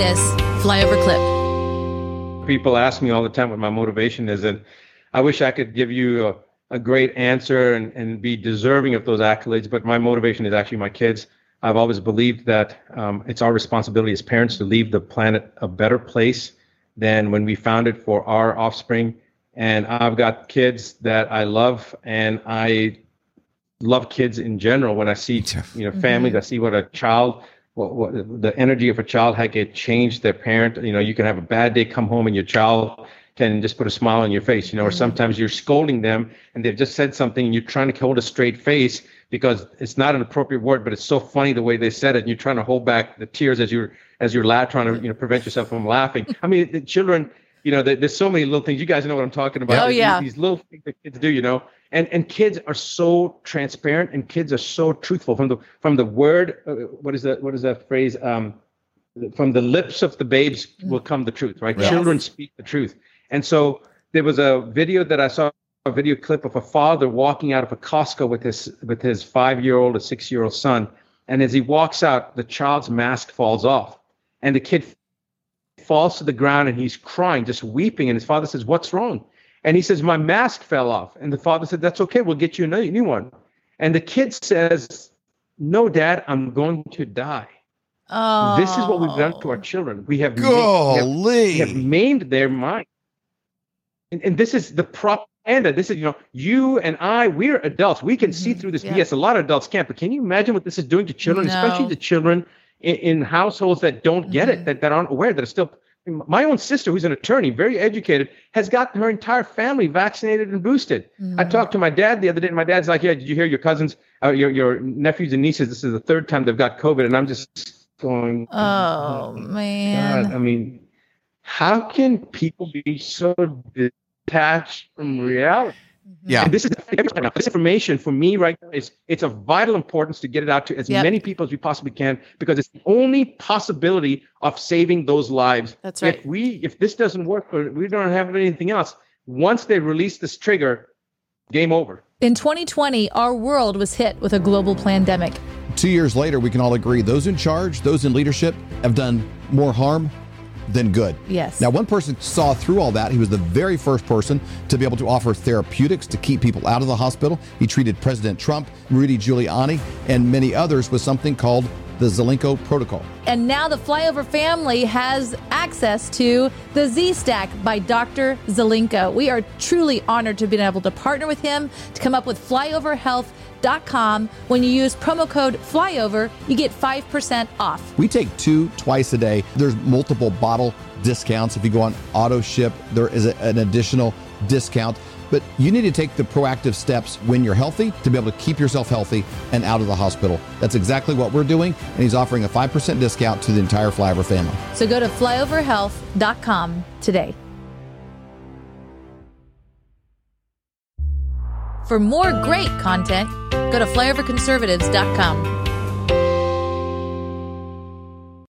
this flyover clip. People ask me all the time what my motivation is, and I wish I could give you a, a great answer and, and be deserving of those accolades, but my motivation is actually my kids. I've always believed that um, it's our responsibility as parents to leave the planet a better place than when we found it for our offspring. And I've got kids that I love, and I love kids in general. When I see, you know, families, mm-hmm. I see what a child, what, what the energy of a child, how it can change their parent. You know, you can have a bad day, come home, and your child can just put a smile on your face. You know, or mm-hmm. sometimes you're scolding them, and they've just said something, and you're trying to hold a straight face because it's not an appropriate word, but it's so funny the way they said it, and you're trying to hold back the tears as you're as you're la- trying to you know prevent yourself from laughing. I mean, the children, you know, there's so many little things. You guys know what I'm talking about. Oh yeah, these, these little things that kids do, you know, and and kids are so transparent, and kids are so truthful from the from the word. Uh, what is that? What is that phrase? Um, from the lips of the babes will come the truth, right? Yes. Children speak the truth, and so there was a video that I saw a video clip of a father walking out of a Costco with his with his five year old or six year old son, and as he walks out, the child's mask falls off, and the kid falls to the ground and he's crying, just weeping, and his father says, "What's wrong?" And he says, "My mask fell off," and the father said, "That's okay, we'll get you a new one." And the kid says, "No, Dad, I'm going to die." Oh. This is what we've done to our children. We have, Golly. Made, we have, we have maimed their mind. And, and, this is the prop and this is, you know, you and I, we're adults. We can see mm-hmm. through this. Yeah. Yes, a lot of adults can't, but can you imagine what this is doing to children, no. especially the children in, in, households that don't get mm-hmm. it, that, that aren't aware, that are still. My own sister, who's an attorney, very educated, has gotten her entire family vaccinated and boosted. Mm-hmm. I talked to my dad the other day, and my dad's like, "Yeah, did you hear your cousins, uh, your your nephews and nieces? This is the third time they've got COVID." And I'm just going, "Oh, oh man!" God. I mean, how can people be so detached from reality. Yeah. And this is this information for me right now is it's of vital importance to get it out to as yep. many people as we possibly can because it's the only possibility of saving those lives. That's right. If we if this doesn't work or we don't have anything else, once they release this trigger, game over. In 2020, our world was hit with a global pandemic. Two years later, we can all agree those in charge, those in leadership have done more harm than good. Yes. Now, one person saw through all that. He was the very first person to be able to offer therapeutics to keep people out of the hospital. He treated President Trump, Rudy Giuliani, and many others with something called the Zelenko Protocol. And now the Flyover family has access to the Z Stack by Dr. Zelenko. We are truly honored to be able to partner with him to come up with Flyover Health flyover.com. When you use promo code flyover, you get 5% off. We take two twice a day. There's multiple bottle discounts. If you go on auto ship, there is a, an additional discount. But you need to take the proactive steps when you're healthy to be able to keep yourself healthy and out of the hospital. That's exactly what we're doing. And he's offering a 5% discount to the entire Flyover family. So go to flyoverhealth.com today. For more great content, go to flyoverconservatives.com.